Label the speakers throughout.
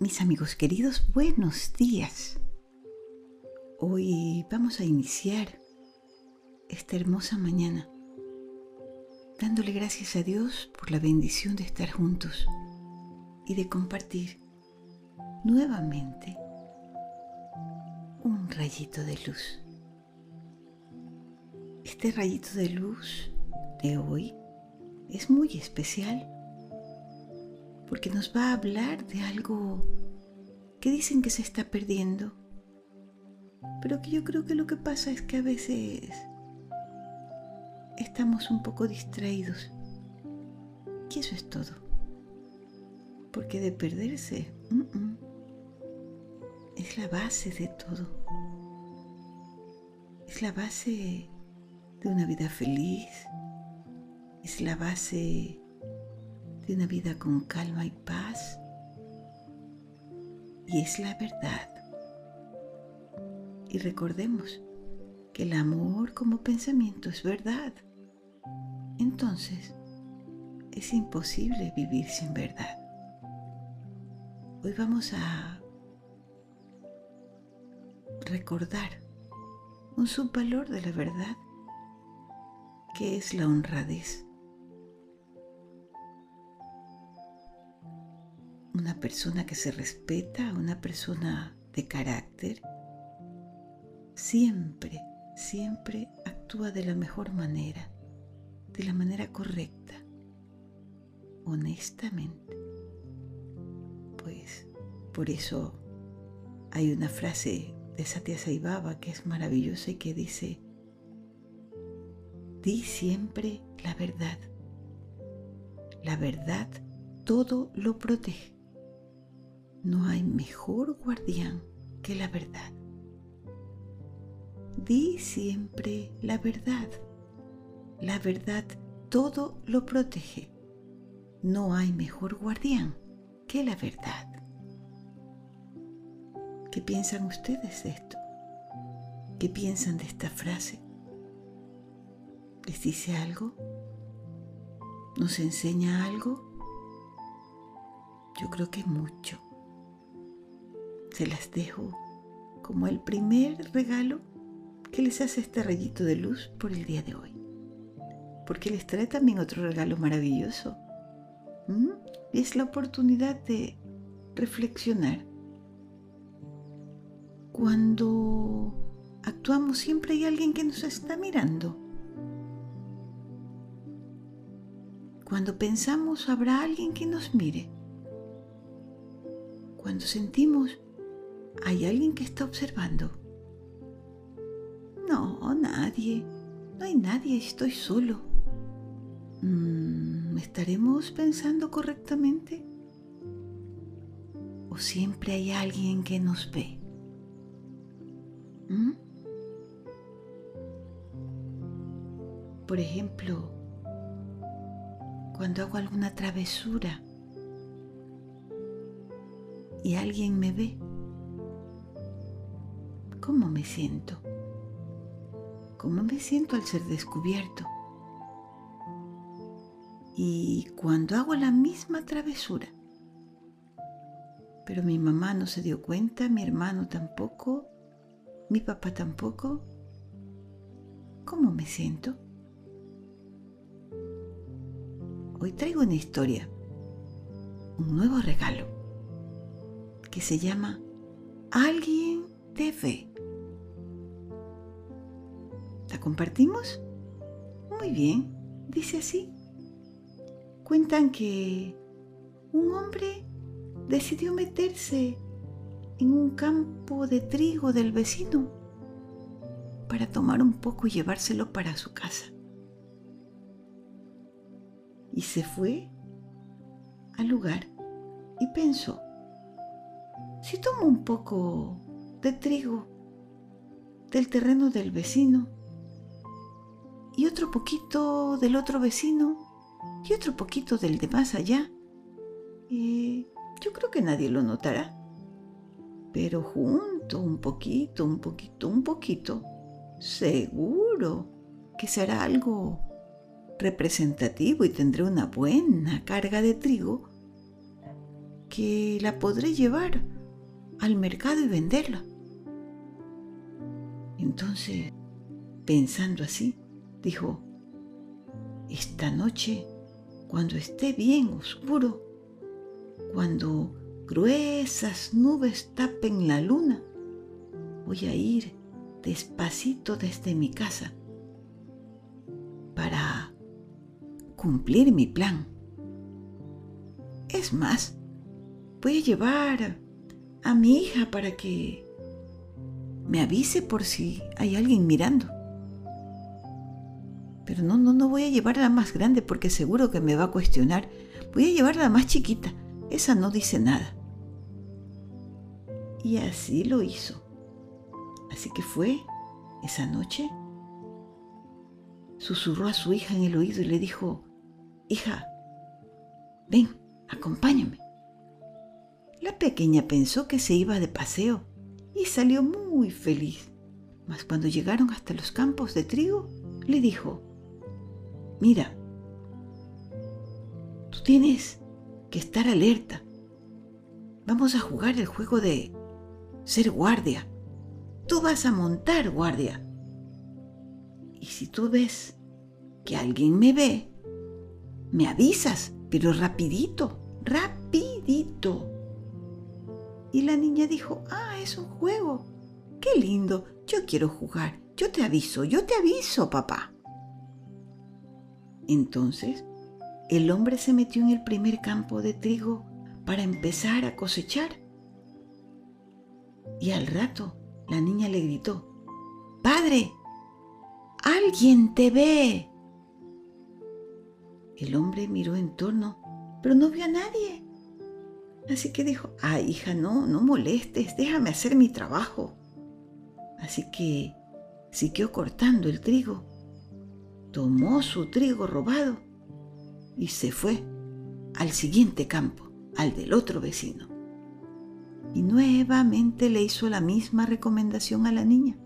Speaker 1: Mis amigos queridos, buenos días. Hoy vamos a iniciar esta hermosa mañana dándole gracias a Dios por la bendición de estar juntos y de compartir nuevamente un rayito de luz. Este rayito de luz de hoy es muy especial porque nos va a hablar de algo que dicen que se está perdiendo, pero que yo creo que lo que pasa es que a veces estamos un poco distraídos. Y eso es todo. Porque de perderse es la base de todo. Es la base de una vida feliz. Es la base de una vida con calma y paz. Y es la verdad. Y recordemos que el amor como pensamiento es verdad. Entonces, es imposible vivir sin verdad. Hoy vamos a recordar un subvalor de la verdad, que es la honradez. Una persona que se respeta, una persona de carácter, siempre, siempre actúa de la mejor manera, de la manera correcta, honestamente. Pues por eso hay una frase de Satya Sai Baba que es maravillosa y que dice, di siempre la verdad. La verdad todo lo protege. No hay mejor guardián que la verdad. Di siempre la verdad. La verdad todo lo protege. No hay mejor guardián que la verdad. ¿Qué piensan ustedes de esto? ¿Qué piensan de esta frase? ¿Les dice algo? ¿Nos enseña algo? Yo creo que mucho se las dejo como el primer regalo que les hace este rayito de luz por el día de hoy. Porque les trae también otro regalo maravilloso. Y es la oportunidad de reflexionar. Cuando actuamos siempre hay alguien que nos está mirando. Cuando pensamos habrá alguien que nos mire. Cuando sentimos ¿Hay alguien que está observando? No, nadie. No hay nadie, estoy solo. Mm, ¿Estaremos pensando correctamente? ¿O siempre hay alguien que nos ve? ¿Mm? Por ejemplo, cuando hago alguna travesura y alguien me ve, ¿Cómo me siento? ¿Cómo me siento al ser descubierto? Y cuando hago la misma travesura, pero mi mamá no se dio cuenta, mi hermano tampoco, mi papá tampoco, ¿cómo me siento? Hoy traigo una historia, un nuevo regalo, que se llama Alguien ¿La compartimos? Muy bien, dice así. Cuentan que un hombre decidió meterse en un campo de trigo del vecino para tomar un poco y llevárselo para su casa. Y se fue al lugar y pensó, si tomo un poco de trigo del terreno del vecino, y otro poquito del otro vecino y otro poquito del de más allá. Y yo creo que nadie lo notará. Pero junto, un poquito, un poquito, un poquito, seguro que será algo representativo y tendré una buena carga de trigo que la podré llevar al mercado y venderla. Entonces, pensando así, dijo, esta noche, cuando esté bien oscuro, cuando gruesas nubes tapen la luna, voy a ir despacito desde mi casa para cumplir mi plan. Es más, voy a llevar a mi hija para que me avise por si hay alguien mirando. Pero no, no, no voy a llevar la más grande porque seguro que me va a cuestionar. Voy a llevar la más chiquita. Esa no dice nada. Y así lo hizo. Así que fue esa noche. Susurró a su hija en el oído y le dijo, hija, ven, acompáñame. La pequeña pensó que se iba de paseo y salió muy feliz. Mas cuando llegaron hasta los campos de trigo, le dijo, mira, tú tienes que estar alerta. Vamos a jugar el juego de ser guardia. Tú vas a montar guardia. Y si tú ves que alguien me ve, me avisas, pero rapidito, rapidito. Y la niña dijo, ah, es un juego. Qué lindo, yo quiero jugar. Yo te aviso, yo te aviso, papá. Entonces, el hombre se metió en el primer campo de trigo para empezar a cosechar. Y al rato, la niña le gritó, Padre, alguien te ve. El hombre miró en torno, pero no vio a nadie. Así que dijo, ah, hija, no, no molestes, déjame hacer mi trabajo. Así que siguió cortando el trigo, tomó su trigo robado y se fue al siguiente campo, al del otro vecino. Y nuevamente le hizo la misma recomendación a la niña.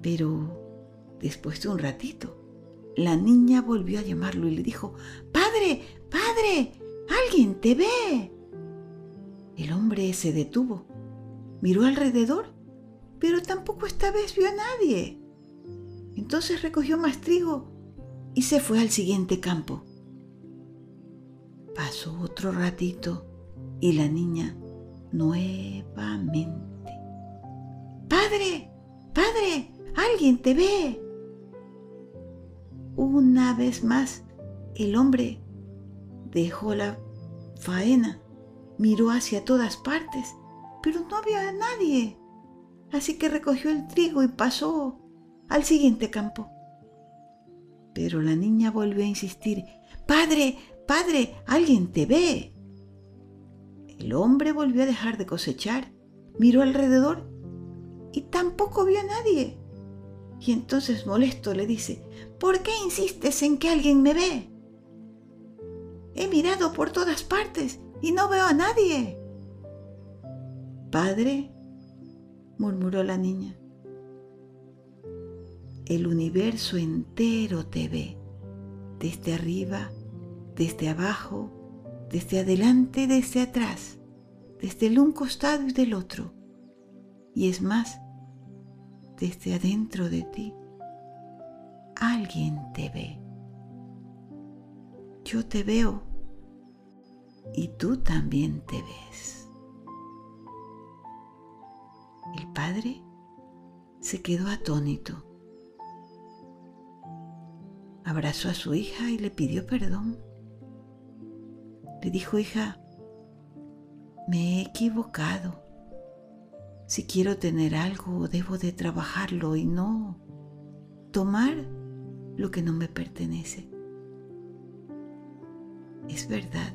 Speaker 1: Pero después de un ratito, la niña volvió a llamarlo y le dijo, Padre, padre, Alguien te ve. El hombre se detuvo, miró alrededor, pero tampoco esta vez vio a nadie. Entonces recogió más trigo y se fue al siguiente campo. Pasó otro ratito y la niña nuevamente. Padre, padre, alguien te ve. Una vez más, el hombre dejó la faena, miró hacia todas partes, pero no había nadie. Así que recogió el trigo y pasó al siguiente campo. Pero la niña volvió a insistir, Padre, padre, alguien te ve. El hombre volvió a dejar de cosechar, miró alrededor y tampoco vio a nadie. Y entonces molesto le dice, ¿por qué insistes en que alguien me ve? He mirado por todas partes y no veo a nadie. Padre, murmuró la niña, el universo entero te ve, desde arriba, desde abajo, desde adelante, desde atrás, desde el un costado y del otro. Y es más, desde adentro de ti, alguien te ve. Yo te veo y tú también te ves. El padre se quedó atónito. Abrazó a su hija y le pidió perdón. Le dijo, hija, me he equivocado. Si quiero tener algo, debo de trabajarlo y no tomar lo que no me pertenece. Es verdad.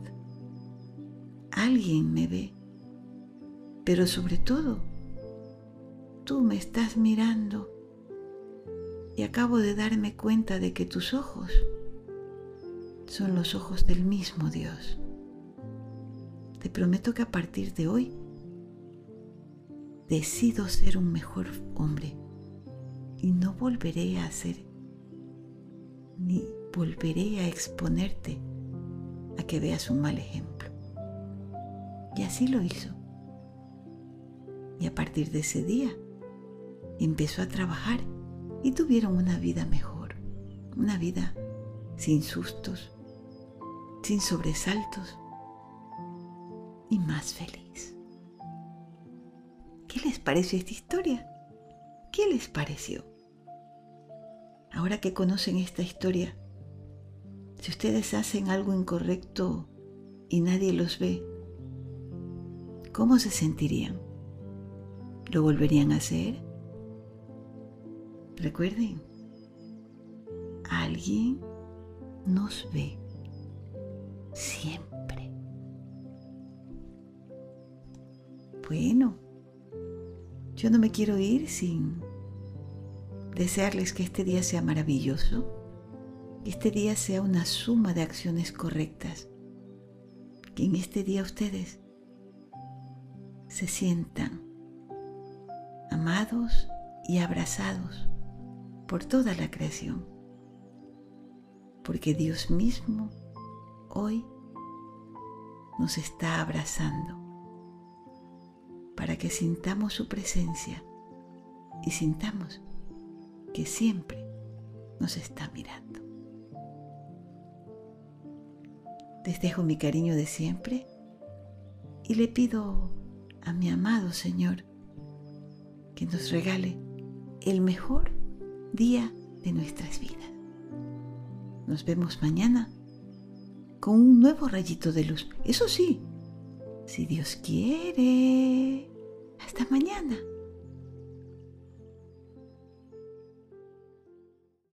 Speaker 1: Alguien me ve, pero sobre todo, tú me estás mirando. Y acabo de darme cuenta de que tus ojos son los ojos del mismo Dios. Te prometo que a partir de hoy decido ser un mejor hombre. Y no volveré a hacer ni volveré a exponerte a que veas un mal ejemplo. Y así lo hizo. Y a partir de ese día empezó a trabajar y tuvieron una vida mejor, una vida sin sustos, sin sobresaltos y más feliz. ¿Qué les pareció esta historia? ¿Qué les pareció? Ahora que conocen esta historia, si ustedes hacen algo incorrecto y nadie los ve, ¿cómo se sentirían? ¿Lo volverían a hacer? Recuerden, alguien nos ve siempre. Bueno, yo no me quiero ir sin desearles que este día sea maravilloso, que este día sea una suma de acciones correctas, que en este día ustedes se sientan amados y abrazados por toda la creación, porque Dios mismo hoy nos está abrazando para que sintamos su presencia y sintamos que siempre nos está mirando. Les dejo mi cariño de siempre y le pido a mi amado Señor que nos regale el mejor día de nuestras vidas. Nos vemos mañana con un nuevo rayito de luz. Eso sí, si Dios quiere. Hasta mañana.